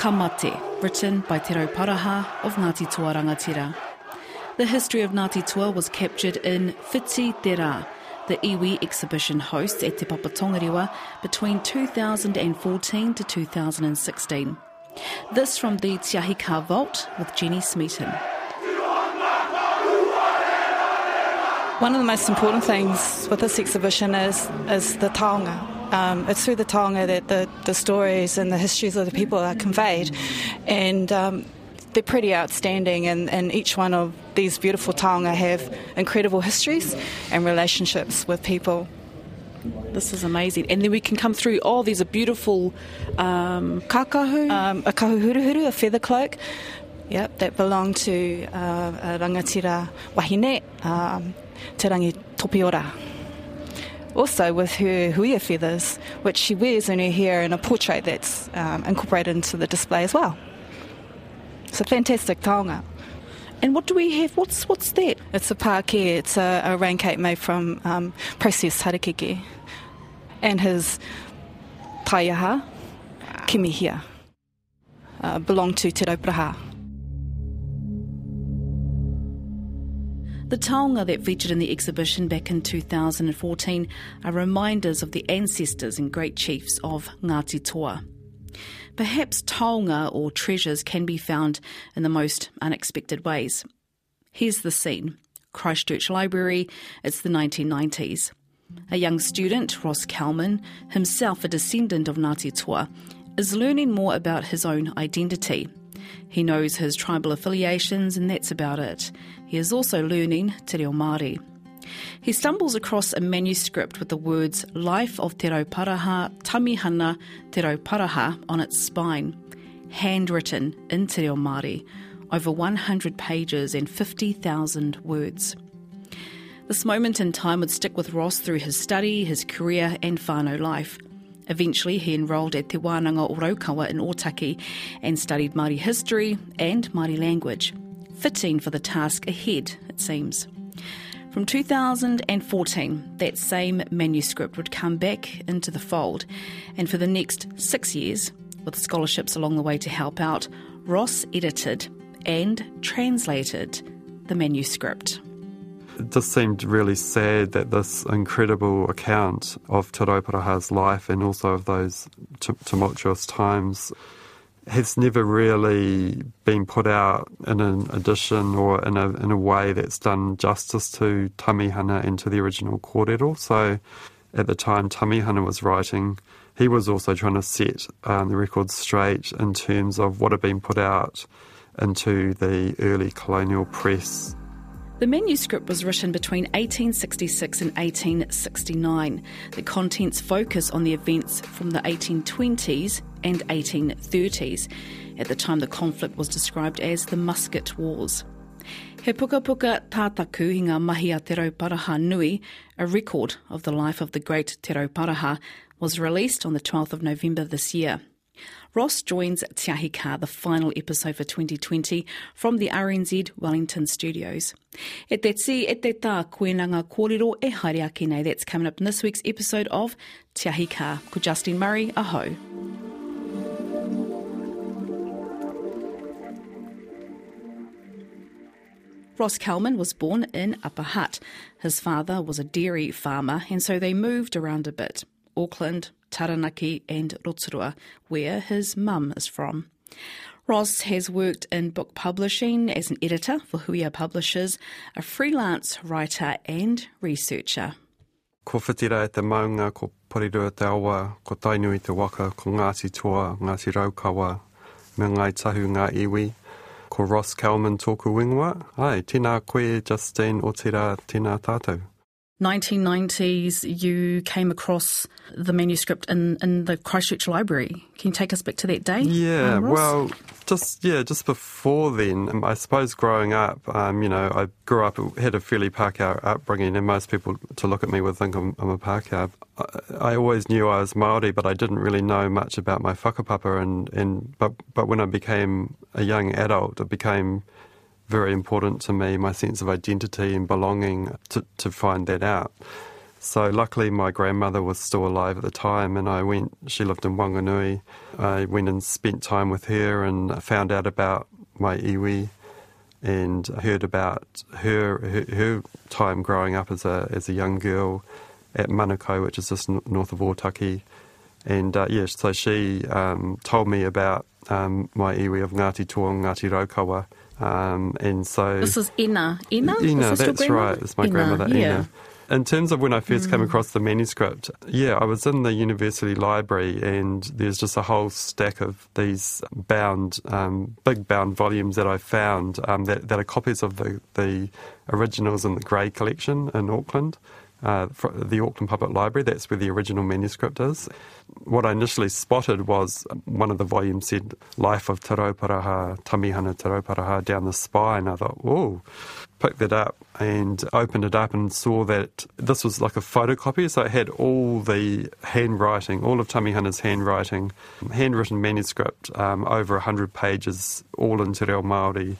Kamate, written by Te Rauparaha of Ngāti Toa Rangatira. The history of Ngāti Toa was captured in Whiti Te Rā, the iwi exhibition hosts at Te Papa Tongarewa between 2014 to 2016. This from the Te Ahi Kaa Vault with Jenny Smeaton. One of the most important things with this exhibition is, is the taonga. Um, it's through the taonga that the, the stories and the histories of the people are conveyed. And um, they're pretty outstanding, and, and each one of these beautiful taonga have incredible histories and relationships with people. This is amazing. And then we can come through, oh, there's a beautiful um, kakahu. Um, a kahuhuruhuru, a feather cloak. Yep, that belonged to uh, a rangatira wahine. Um, Te Rangi Topiora. Also with her huia feathers, which she wears in her hair in a portrait that's um, incorporated into the display as well. It's a fantastic taonga. And what do we have? What's what's that? It's a pākē. It's a, a rain cape made from um, processed harakeke. And his taiaha, kimihia, uh, belonged to Te Rauparaha. The taonga that featured in the exhibition back in 2014 are reminders of the ancestors and great chiefs of Ngāti Toa. Perhaps taonga or treasures can be found in the most unexpected ways. Here's the scene Christchurch Library, it's the 1990s. A young student, Ross Calman, himself a descendant of Ngāti Toa, is learning more about his own identity he knows his tribal affiliations, and that's about it. He is also learning Te Reo Māori. He stumbles across a manuscript with the words Life of Te Rauparaha Tamihana Te Rauparaha on its spine, handwritten in Te Reo Māori, over 100 pages and 50,000 words. This moment in time would stick with Ross through his study, his career, and whānau life. Eventually, he enrolled at Te Wānanga o Raukawa in Otaki and studied Māori history and Māori language. Fitting for the task ahead, it seems. From 2014, that same manuscript would come back into the fold, and for the next six years, with scholarships along the way to help out, Ross edited and translated the manuscript it just seemed really sad that this incredible account of Te Rauparaha's life and also of those tumultuous times has never really been put out in an edition or in a, in a way that's done justice to Tamihana and to the original kōrero. So at the time Tamihana was writing, he was also trying to set um, the record straight in terms of what had been put out into the early colonial press the manuscript was written between 1866 and 1869. The contents focus on the events from the 1820s and 1830s. At the time, the conflict was described as the Musket Wars. He puka puka tātaku i ngā mahi a Te Rauparaha Nui, a record of the life of the great Te Rauparaha, was released on the 12th of November this year. Ross joins Te Ahi the final episode for 2020, from the RNZ Wellington studios. E te ti, e te tā, koenanga kōrero e haere ake nei. That's coming up in this week's episode of Te Ahi Kaa. Ko Justine Murray, aho. Ross Calman was born in Upper Hutt. His father was a dairy farmer, and so they moved around a bit. Auckland, Taranaki, and Rotorua, where his mum is from. Ross has worked in book publishing as an editor for Huia Publishers, a freelance writer and researcher. Ko whitira e te maunga, ko porirua te awa, ko tainui te waka, ko Ngāti Toa, Ngāti Raukawa, me ngai tahu ngā iwi, ko Ross Kalman tōku wingwa. Ai, tēnā koe Justine o tērā tēnā tātou. 1990s, you came across the manuscript in, in the Christchurch Library. Can you take us back to that day? Yeah, um, well, just yeah, just before then, um, I suppose growing up, um, you know, I grew up had a fairly Pākehā upbringing, and most people to look at me would think I'm, I'm a Pākehā. I, I, always knew I was Maori, but I didn't really know much about my whakapapa, and and but but when I became a young adult, it became very important to me, my sense of identity and belonging, to, to find that out. So luckily, my grandmother was still alive at the time, and I went. She lived in Wanganui. I went and spent time with her, and found out about my iwi, and heard about her her, her time growing up as a as a young girl at Manakau, which is just north of Otaki. And uh, yeah, so she um, told me about um, my iwi of Ngāti Toa, Ngāti Raukawa. Um, and so this is Ina. Ina, Ina, that's right. It's my Ina, grandmother yeah. Ina in terms of when I first mm. came across the manuscript, yeah, I was in the university library and there's just a whole stack of these bound, um, big bound volumes that I found um, that, that, are copies of the, the originals in the Grey collection in Auckland uh, the Auckland Public Library. That's where the original manuscript is. What I initially spotted was one of the volumes said Life of Te Rauparaha, Tamihana Te Rauparaha down the spine. I thought, oh, picked it up and opened it up and saw that this was like a photocopy. So it had all the handwriting, all of Tamihana's handwriting, handwritten manuscript, um, over 100 pages, all in Te Reo Māori,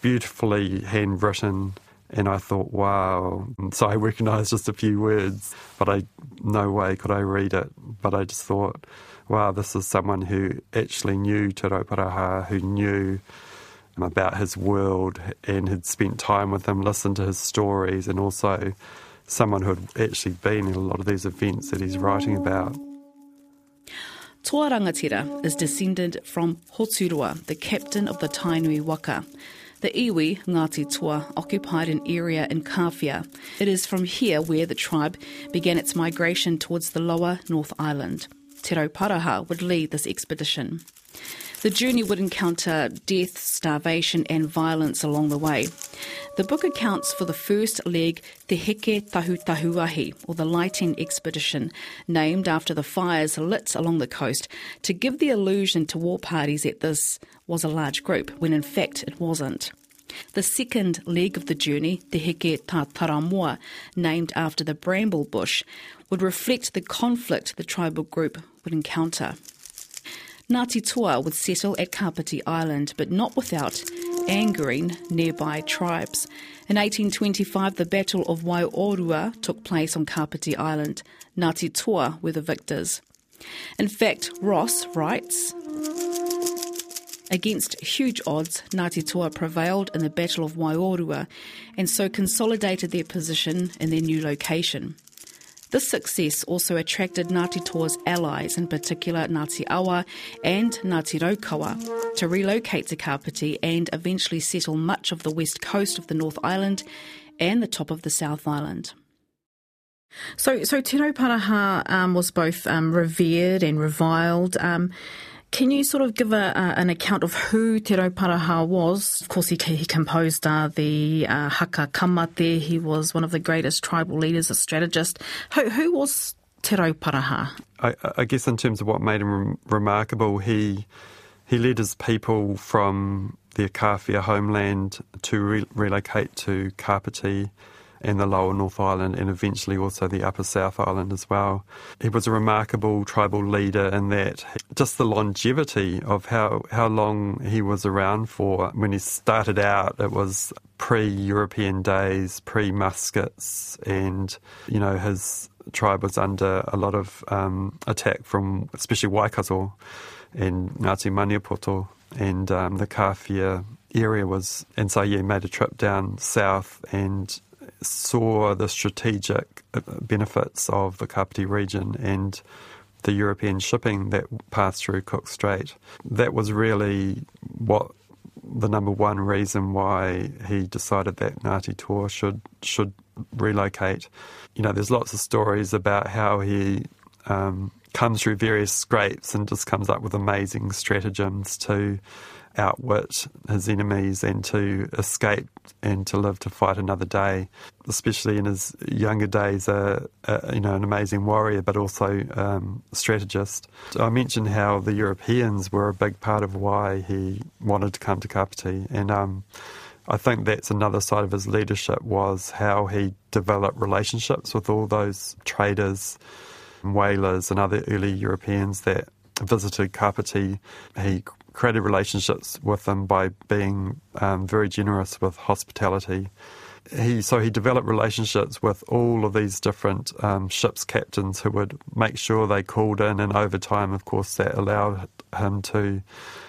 beautifully handwritten and I thought, wow. So I recognised just a few words, but I no way could I read it. But I just thought, wow, this is someone who actually knew Te Rauparaha, who knew about his world and had spent time with him, listened to his stories, and also someone who had actually been in a lot of these events that he's writing about. Toa Rangatira is descended from Hoturoa, the captain of the Tainui Waka. The iwi, Ngāti Toa, occupied an area in Kawhia. It is from here where the tribe began its migration towards the lower North Island. Te Rauparaha would lead this expedition. The journey would encounter death, starvation, and violence along the way. The book accounts for the first leg, Te Heke Tahu Tahuahi, or the lighting expedition, named after the fires lit along the coast to give the illusion to war parties that this was a large group, when in fact it wasn't. The second leg of the journey, Te Heke Ta Taramoa, named after the bramble bush, would reflect the conflict the tribal group would encounter. Ngāti Toa would settle at Kapiti Island, but not without angering nearby tribes. In 1825, the Battle of Waiorua took place on Kapiti Island. Ngāti Toa were the victors. In fact, Ross writes, Against huge odds, Ngāti Toa prevailed in the Battle of Waiorua and so consolidated their position in their new location. This success also attracted Ngāti Toa's allies, in particular Ngāti Awa and Ngāti Raukawa, to relocate to Kapiti and eventually settle much of the west coast of the North Island and the top of the South Island. So, so Te Rauparaha um, was both um, revered and reviled. Um, can you sort of give a, uh, an account of who Te Rauparaha was? Of course, he, he composed uh, the uh, Haka Kamate. He was one of the greatest tribal leaders, a strategist. Who, who was Te Rauparaha? I, I, guess in terms of what made him remarkable, he he led his people from their Kawhia homeland to re- relocate to Kapiti and the lower North Island and eventually also the upper South Island as well. He was a remarkable tribal leader in that just the longevity of how, how long he was around for. When he started out, it was pre European days, pre muskets, and, you know, his tribe was under a lot of um, attack from especially Waikato and Ngāti Maniapoto and um, the Kawhia area was, and so yeah, he made a trip down south and saw the strategic uh, benefits of the Kapiti region and the European shipping that passed through Cook Strait. That was really what the number one reason why he decided that Ngāti Toa should should relocate. You know, there's lots of stories about how he um, comes through various scrapes and just comes up with amazing stratagems to outwit his enemies and to escape and to live to fight another day. Especially in his younger days, uh, you know, an amazing warrior, but also um, strategist. I mentioned how the Europeans were a big part of why he wanted to come to Kapiti, and um, I think that's another side of his leadership was how he developed relationships with all those traders, whalers, and other early Europeans that visited Kapiti. He created relationships with them by being um, very generous with hospitality he so he developed relationships with all of these different um, ships captains who would make sure they called in, and over time, of course, that allowed him to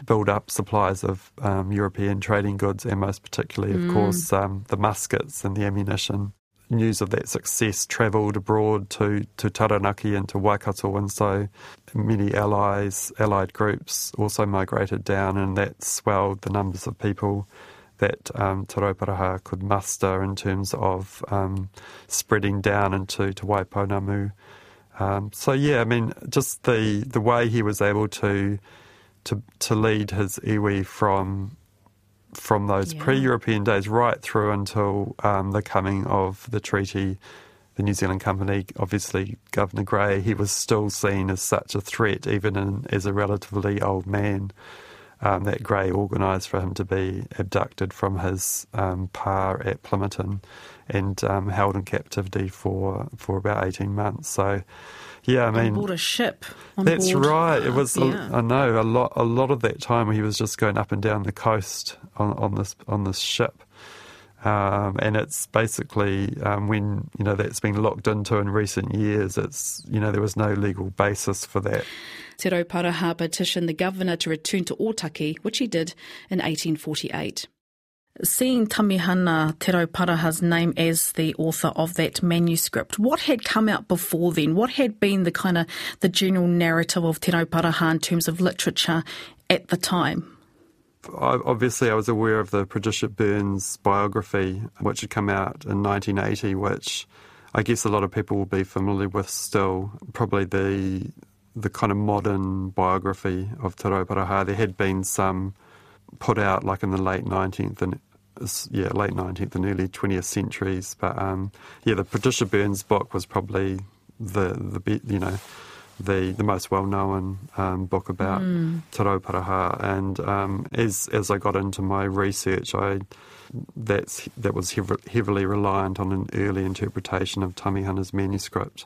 build up supplies of um, European trading goods, and most particularly, of mm. course, um, the muskets and the ammunition. News of that success travelled abroad to, to Taranaki and to Waikato, and so many allies, allied groups also migrated down, and that swelled the numbers of people that um, Rauparaha could muster in terms of um, spreading down into to Waipounamu. Um, so yeah, I mean, just the the way he was able to to to lead his iwi from from those yeah. pre-European days right through until um, the coming of the treaty. The New Zealand Company, obviously, Governor Grey, he was still seen as such a threat, even in, as a relatively old man um, that Grey organised for him to be abducted from his um, pa at Plimmerton and um, held in captivity for, for about 18 months. So, yeah, I mean, board a ship. that's board, right. It was, yeah. a, I know, a lot, a lot of that time he was just going up and down the coast on, on this on this ship. Um, and it's basically um, when you know that's been locked into in recent years. It's you know there was no legal basis for that. Te Rauparaha petitioned the governor to return to Otaki, which he did in 1848. Seeing Tamihana Te Rauparaha's name as the author of that manuscript, what had come out before then? What had been the kind of the general narrative of Te Rauparaha in terms of literature at the time? obviously I was aware of the Patricia Burns biography, which had come out in 1980, which I guess a lot of people will be familiar with still. Probably the the kind of modern biography of Te Rauparaha. There had been some put out like in the late 19th and yeah, late 19th and early 20th centuries. But um, yeah, the Patricia Burns book was probably the the you know the the most well known um, book about mm. Te Rauparaha. And um, as as I got into my research, I that's that was heavily reliant on an early interpretation of Tamihana's manuscript.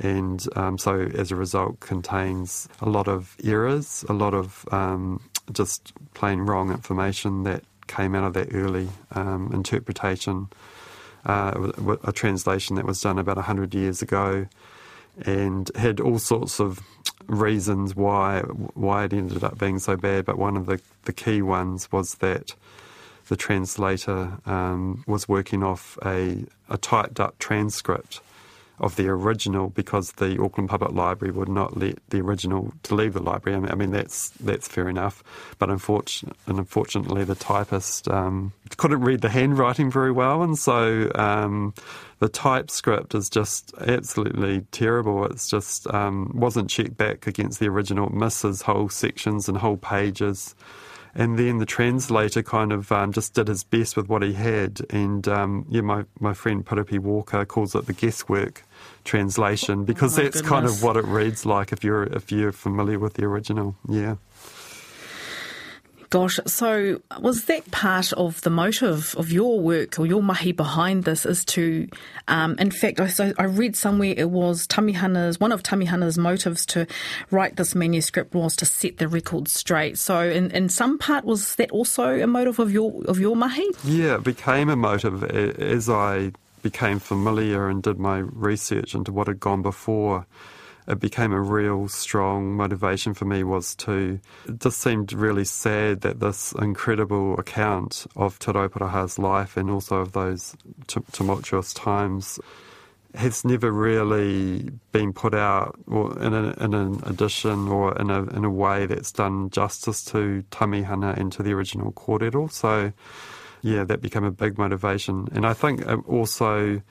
And um, so, as a result, contains a lot of errors, a lot of um, just plain wrong information that came out of that early um, interpretation. Uh, a translation that was done about 100 years ago and had all sorts of reasons why why it ended up being so bad. But one of the, the key ones was that the translator um, was working off a, a typed up transcript of the original because the Auckland Public Library would not let the original to leave the library. I mean, I mean that's that's fair enough, but unfortunately, unfortunately the typist um, couldn't read the handwriting very well, and so um, the typescript is just absolutely terrible. It's just um, wasn't checked back against the original. It misses whole sections and whole pages and then the translator kind of um, just did his best with what he had. And um, yeah, my, my friend Piripi Walker calls it the guesswork translation because oh that's goodness. kind of what it reads like if you're if you're familiar with the original. Yeah. Gosh, so was that part of the motive of your work or your mahi behind this is to, um, in fact, I, so I read somewhere it was Tamihana's, one of Tamihana's motives to write this manuscript was to set the record straight. So in, in some part, was that also a motive of your, of your mahi? Yeah, it became a motive as I became familiar and did my research into what had gone before it became a real strong motivation for me was to it just seemed really sad that this incredible account of Te life and also of those tumultuous times has never really been put out or in, a, in an edition or in a, in a way that's done justice to Tamihana and to the original kōrero. So, yeah, that became a big motivation. And I think uh, also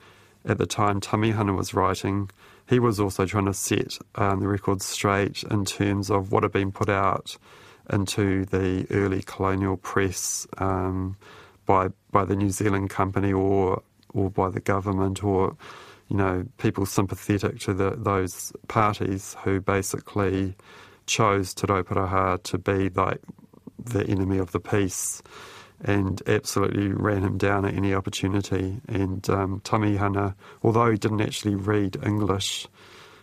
at the time Tamihana was writing, he was also trying to set um, the record straight in terms of what had been put out into the early colonial press um, by by the New Zealand company or or by the government or you know people sympathetic to the, those parties who basically chose Te Rauparaha to be like the enemy of the peace and absolutely ran him down at any opportunity. And um, Tamihana, although he didn't actually read English,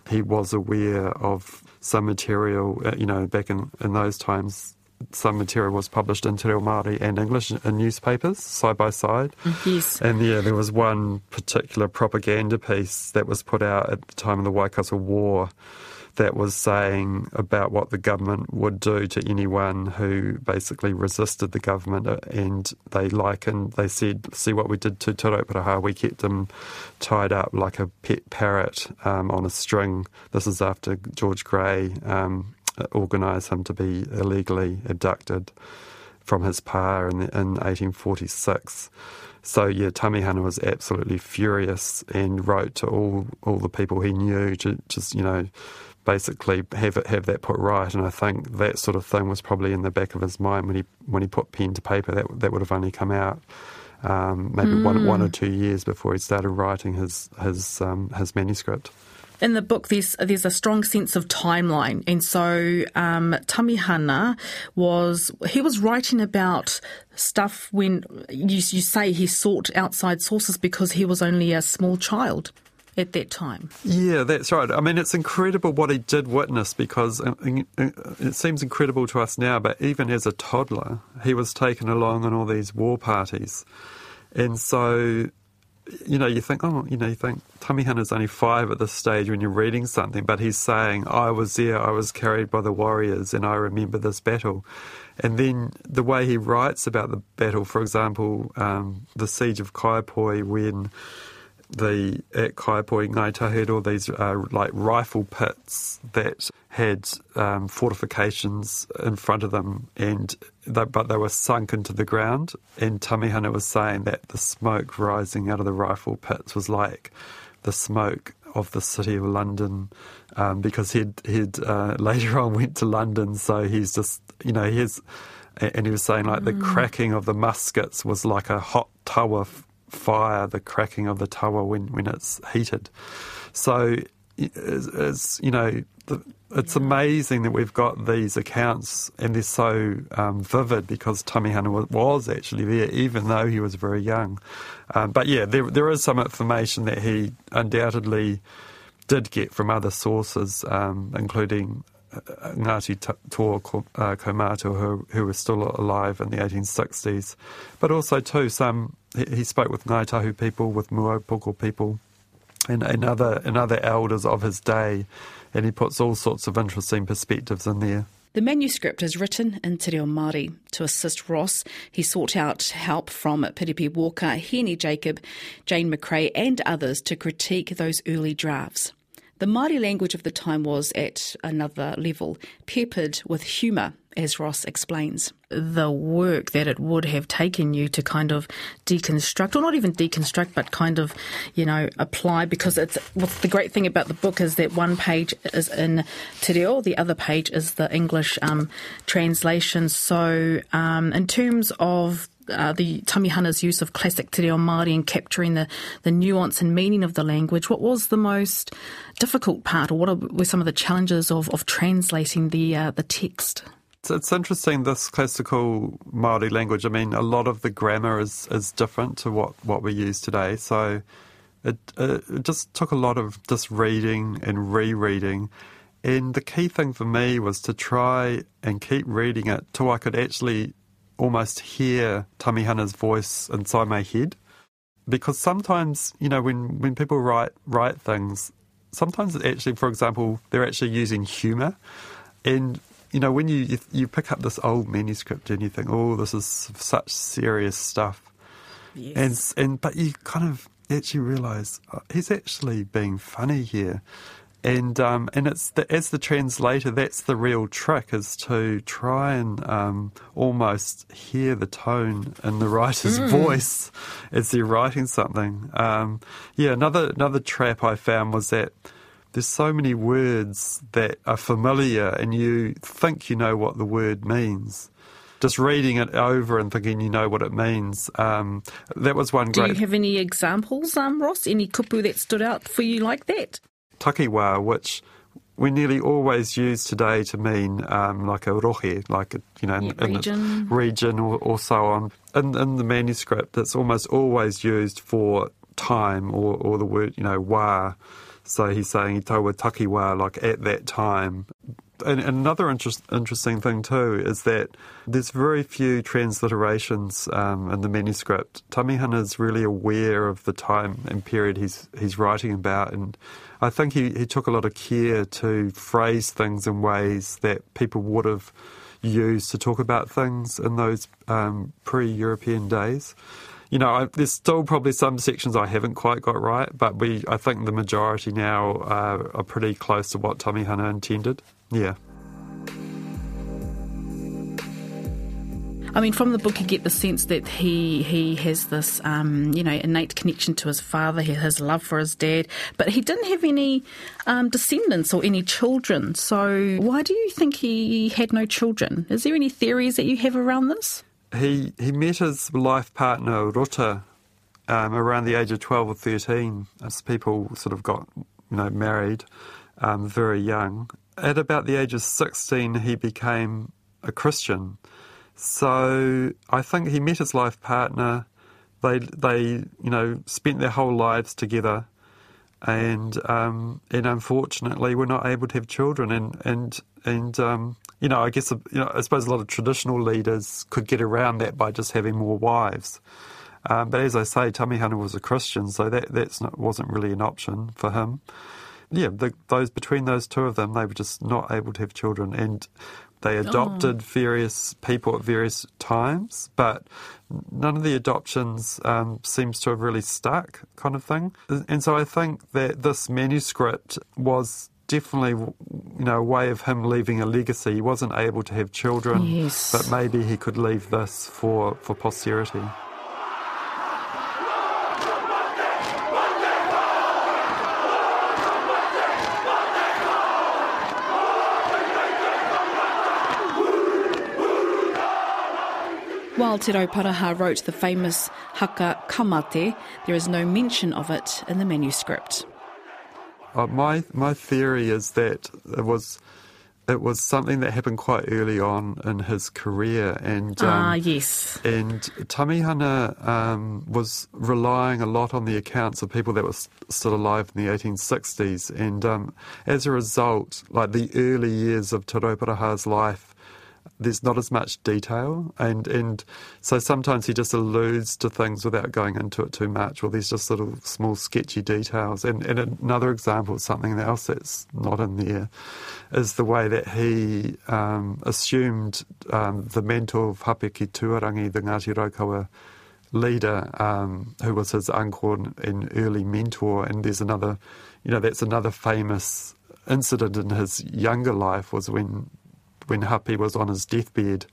he was aware of some material. Uh, you know, back in, in those times, some material was published in Te Reo Māori and English in newspapers side by side. Yes. And yeah, there was one particular propaganda piece that was put out at the time of the Waikato War that was saying about what the government would do to anyone who basically resisted the government. uh, And they likened, they said, see what we did to Te Rauparaha, we kept him tied up like a pet parrot um, on a string. This is after George Grey um, organised him to be illegally abducted from his pa in, in 1846. So yeah, Tamihana was absolutely furious and wrote to all all the people he knew to just you know basically have it have that put right. And I think that sort of thing was probably in the back of his mind when he when he put pen to paper. That that would have only come out um, maybe one one or two years before he started writing his his um, his manuscript. In the book, there's there's a strong sense of timeline, and so um, Tamihana was he was writing about stuff when you, you say he sought outside sources because he was only a small child at that time. Yeah, that's right. I mean, it's incredible what he did witness because uh, it seems incredible to us now, but even as a toddler, he was taken along on all these war parties. And so, you know, you think, oh, you know, you think Tamihana's only five at this stage when you're reading something, but he's saying, I was there, I was carried by the warriors, and I remember this battle. And then the way he writes about the battle, for example, um, the siege of Kaiapoi, when the at Ngaita had all these uh, like rifle pits that had um, fortifications in front of them, and they, but they were sunk into the ground. And Tamihana was saying that the smoke rising out of the rifle pits was like the smoke of the city of London, um, because he'd he'd uh, later on went to London, so he's just you know he's and he was saying like the cracking of the muskets was like a hot tawa fire, the cracking of the tawa when, when it's heated. So, you know, the, it's amazing that we've got these accounts and they're so um, vivid because Tamihana was, was, actually there, even though he was very young. Um, but yeah, there, there is some information that he undoubtedly did get from other sources, um, including Ngāti Toa uh, Kaumātua, who, who was still alive in the 1860s, but also too some he, he spoke with Ngāi Tahu people, with Muaūpoko people, and, and other and other elders of his day, and he puts all sorts of interesting perspectives in there. The manuscript is written in Te Reo Māori. To assist Ross, he sought out help from Piripi Walker, Hēni Jacob, Jane McRae, and others to critique those early drafts. The Māori language of the time was at another level, peppered with humour, as Ross explains. The work that it would have taken you to kind of deconstruct, or not even deconstruct, but kind of, you know, apply, because it's what's the great thing about the book is that one page is in Te Reo, the other page is the English um, translation. So, um, in terms of uh, the Tamihana's use of classic Te Reo Māori and capturing the, the nuance and meaning of the language. What was the most difficult part, or what were some of the challenges of, of translating the uh, the text? It's, it's interesting this classical Maori language. I mean, a lot of the grammar is, is different to what, what we use today. So it, it just took a lot of just reading and rereading. And the key thing for me was to try and keep reading it till I could actually almost hear Tamihana's voice inside my head. Because sometimes, you know, when, when people write write things, sometimes it actually, for example, they're actually using humour. And, you know, when you, you pick up this old manuscript and you think, oh, this is such serious stuff. Yes. And, and but you kind of actually realise oh, he's actually being funny here and um, and it's the, as the translator, that's the real trick is to try and um, almost hear the tone in the writer's mm. voice as they're writing something. Um, yeah, another another trap I found was that there's so many words that are familiar, and you think you know what the word means. Just reading it over and thinking you know what it means. Um, that was one Do great. you have any examples, um, Ross? Any kupu that stood out for you like that? Takiwa, which we nearly always use today to mean um, like a rohe, like a, you know, Yeah, in region. region or, or so on. In, in the manuscript, it's almost always used for time or, or the word, you know, wa. So he's saying taua takiwa, like at that time. And, another interest, interesting thing too is that there's very few transliterations um, in the manuscript. Tamihana is really aware of the time and period he's he's writing about, and I think he, he took a lot of care to phrase things in ways that people would have used to talk about things in those um, pre-European days you know, I, there's still probably some sections I haven't quite got right, but we, I think the majority now uh, are pretty close to what Tamihana intended. Yeah. I mean, from the book, you get the sense that he he has this, um, you know, innate connection to his father, his love for his dad, but he didn't have any um, descendants or any children. So, why do you think he had no children? Is there any theories that you have around this? He he met his life partner Rota um, around the age of twelve or thirteen. As people sort of got you know married um, very young. At about the age of sixteen, he became a Christian. So I think he met his life partner. They they you know spent their whole lives together, and um, and unfortunately were not able to have children. And and and um, you know, I guess you know, I suppose a lot of traditional leaders could get around that by just having more wives. Um, but as I say, Tamihana was a Christian, so that that's not, wasn't really an option for him. Yeah, the, those between those two of them, they were just not able to have children, and they adopted oh. various people at various times, but none of the adoptions um, seems to have really stuck, kind of thing. And so I think that this manuscript was definitely, you know, a way of him leaving a legacy. He wasn't able to have children, yes. but maybe he could leave this for, for posterity. While Te Rauparaha wrote the famous haka kamate, there is no mention of it in the manuscript. Uh, my my theory is that it was it was something that happened quite early on in his career, and um, ah yes, and Tamihana um, was relying a lot on the accounts of people that were still alive in the 1860s, and um, as a result, like the early years of Te Rauparaha's life there's not as much detail, and and so sometimes he just alludes to things without going into it too much, or there's just little small sketchy details. And, and another example of something else that's not in there is the way that he um, assumed um, the mentor of Hape ki Tuarangi, the Ngāti Raukawa leader, um, who was his uncle and early mentor. And there's another, you know, that's another famous incident in his younger life was when when Hapi was on his deathbed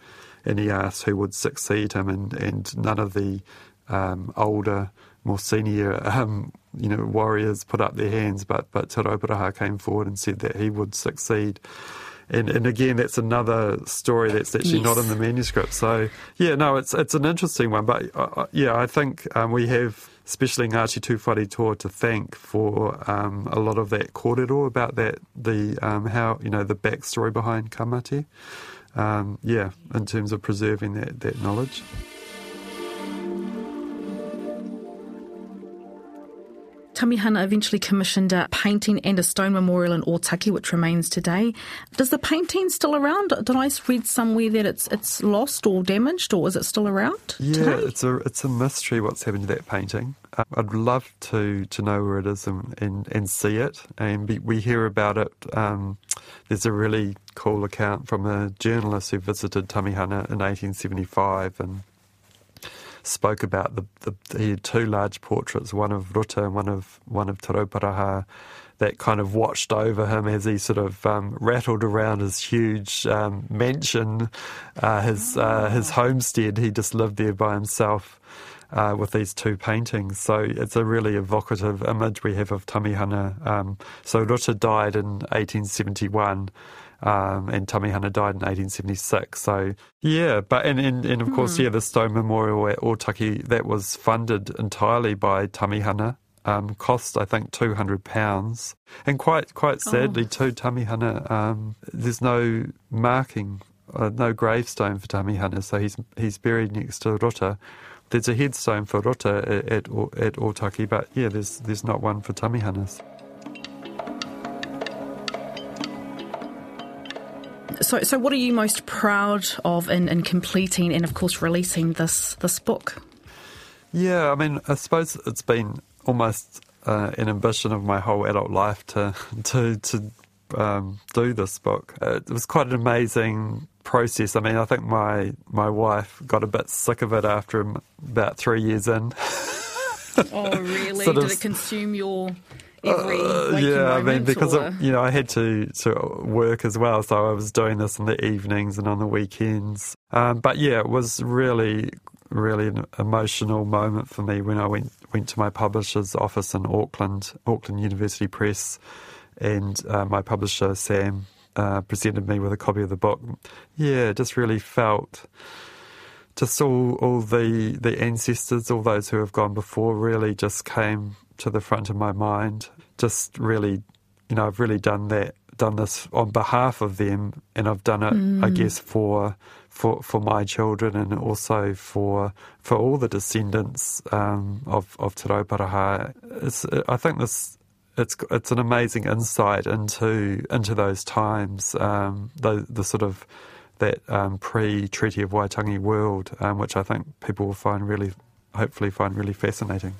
and he asked who would succeed him, and, and none of the um, older, more senior, um, you know, warriors put up their hands, but but Te Rauparaha came forward and said that he would succeed. And, and again, that's another story that's actually yes. not in the manuscript. So yeah, no, it's it's an interesting one. But uh, uh yeah, I think um, we have especially Ngāti Tūwharetoa to thank for um, a lot of that kōrero about that, the um, how, you know, the backstory behind kamate. Um, yeah, in terms of preserving that, that knowledge. Tamihana eventually commissioned a painting and a stone memorial in Otaki, which remains today. Does the painting still around? Did I read somewhere that it's it's lost or damaged, or is it still around? Yeah, today? it's a it's a mystery what's happened to that painting. Uh, I'd love to to know where it is and and, and see it. And we, we hear about it. Um, there's a really cool account from a journalist who visited Tamihana in 1875 and spoke about the, the he had two large portraits, one of Ruta and one of one of Te Rauparaha, that kind of watched over him as he sort of um, rattled around his huge um, mansion, uh, his uh, his homestead. He just lived there by himself. Uh, with these two paintings. So it's a really evocative image we have of Tamihana. Um, so Ruta died in 1871 um, and Tamihana died in 1876. So, yeah, but and, and, and of mm. course, yeah, the Stone Memorial at Otaki, that was funded entirely by Tamihana. Um, cost I think two hundred pounds, and quite quite oh. sadly oh. too, Tamihana. Um, there's no marking, uh, no gravestone for Tamihana, so he's he's buried next to Rota. There's a headstone for Rota at at, at Otaki, but yeah, there's there's not one for Tamihana's. So, so what are you most proud of in, in completing and, of course, releasing this this book? Yeah, I mean, I suppose it's been almost uh, an ambition of my whole adult life to to to um, do this book. It was quite an amazing process. I mean, I think my my wife got a bit sick of it after about three years in. oh, really? Did of, it consume your every uh, yeah, I mean because of, you know I had to to work as well, so I was doing this in the evenings and on the weekends. Um, but yeah, it was really really an emotional moment for me when I went went to my publisher's office in Auckland, Auckland University Press, and uh, my publisher Sam uh, presented me with a copy of the book. Yeah, just really felt just all all the the ancestors, all those who have gone before, really just came to the front of my mind. Just really, you know, I've really done that, done this on behalf of them, and I've done it, mm. I guess, for for for my children and also for for all the descendants um, of of Te Rauparaha. It's, I think this it's it's an amazing insight into into those times, um, the the sort of that um, pre Treaty of Waitangi world, um, which I think people will find really, hopefully, find really fascinating.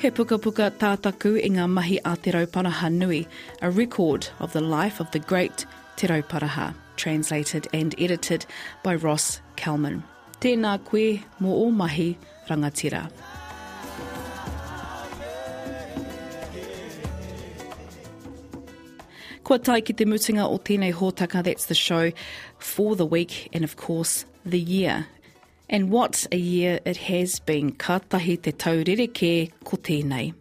He puka puka tātaku i ngā mahi a Te Rauparaha Nui, a record of the life of the great Te Rauparaha, translated and edited by Ross Kelman. Tēnā koe mō o mahi rangatira. Kua tai ki te mutunga o tēnei hōtaka, that's the show for the week and of course the year. And what a year it has been. Katahi te taurereke ko tēnei.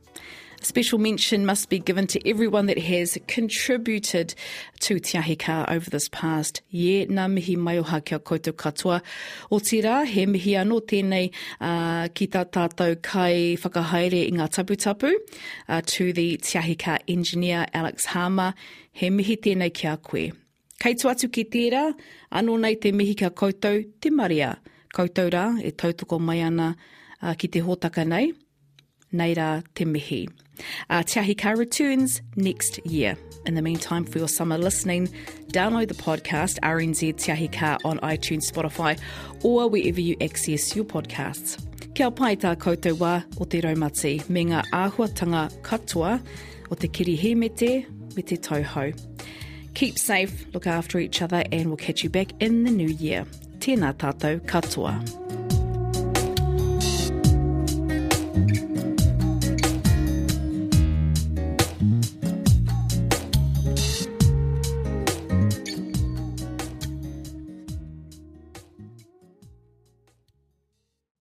A special mention must be given to everyone that has contributed to Tiahika over this past year. Nā mihi mai oha kia koutou katoa. O te rā, he mihi anō tēnei uh, ki tā tātou kai whakahaere i ngā taputapu uh, to the Tiahika engineer Alex Hama. He mihi tēnei kia koe. Kei tu atu ki tērā, anō nei te mihi kia koutou, te maria koutou rā e tautoko mai ana uh, ki te hōtaka nei. Nei rā te mihi. Uh, Te returns next year. In the meantime, for your summer listening, download the podcast RNZ Te on iTunes, Spotify, or wherever you access your podcasts. Kia pai tā koutou wā o te raumati me ngā āhuatanga katoa o te kirihimete me te tauhou. Keep safe, look after each other, and we'll catch you back in the new year. Tēnā tātou katoa.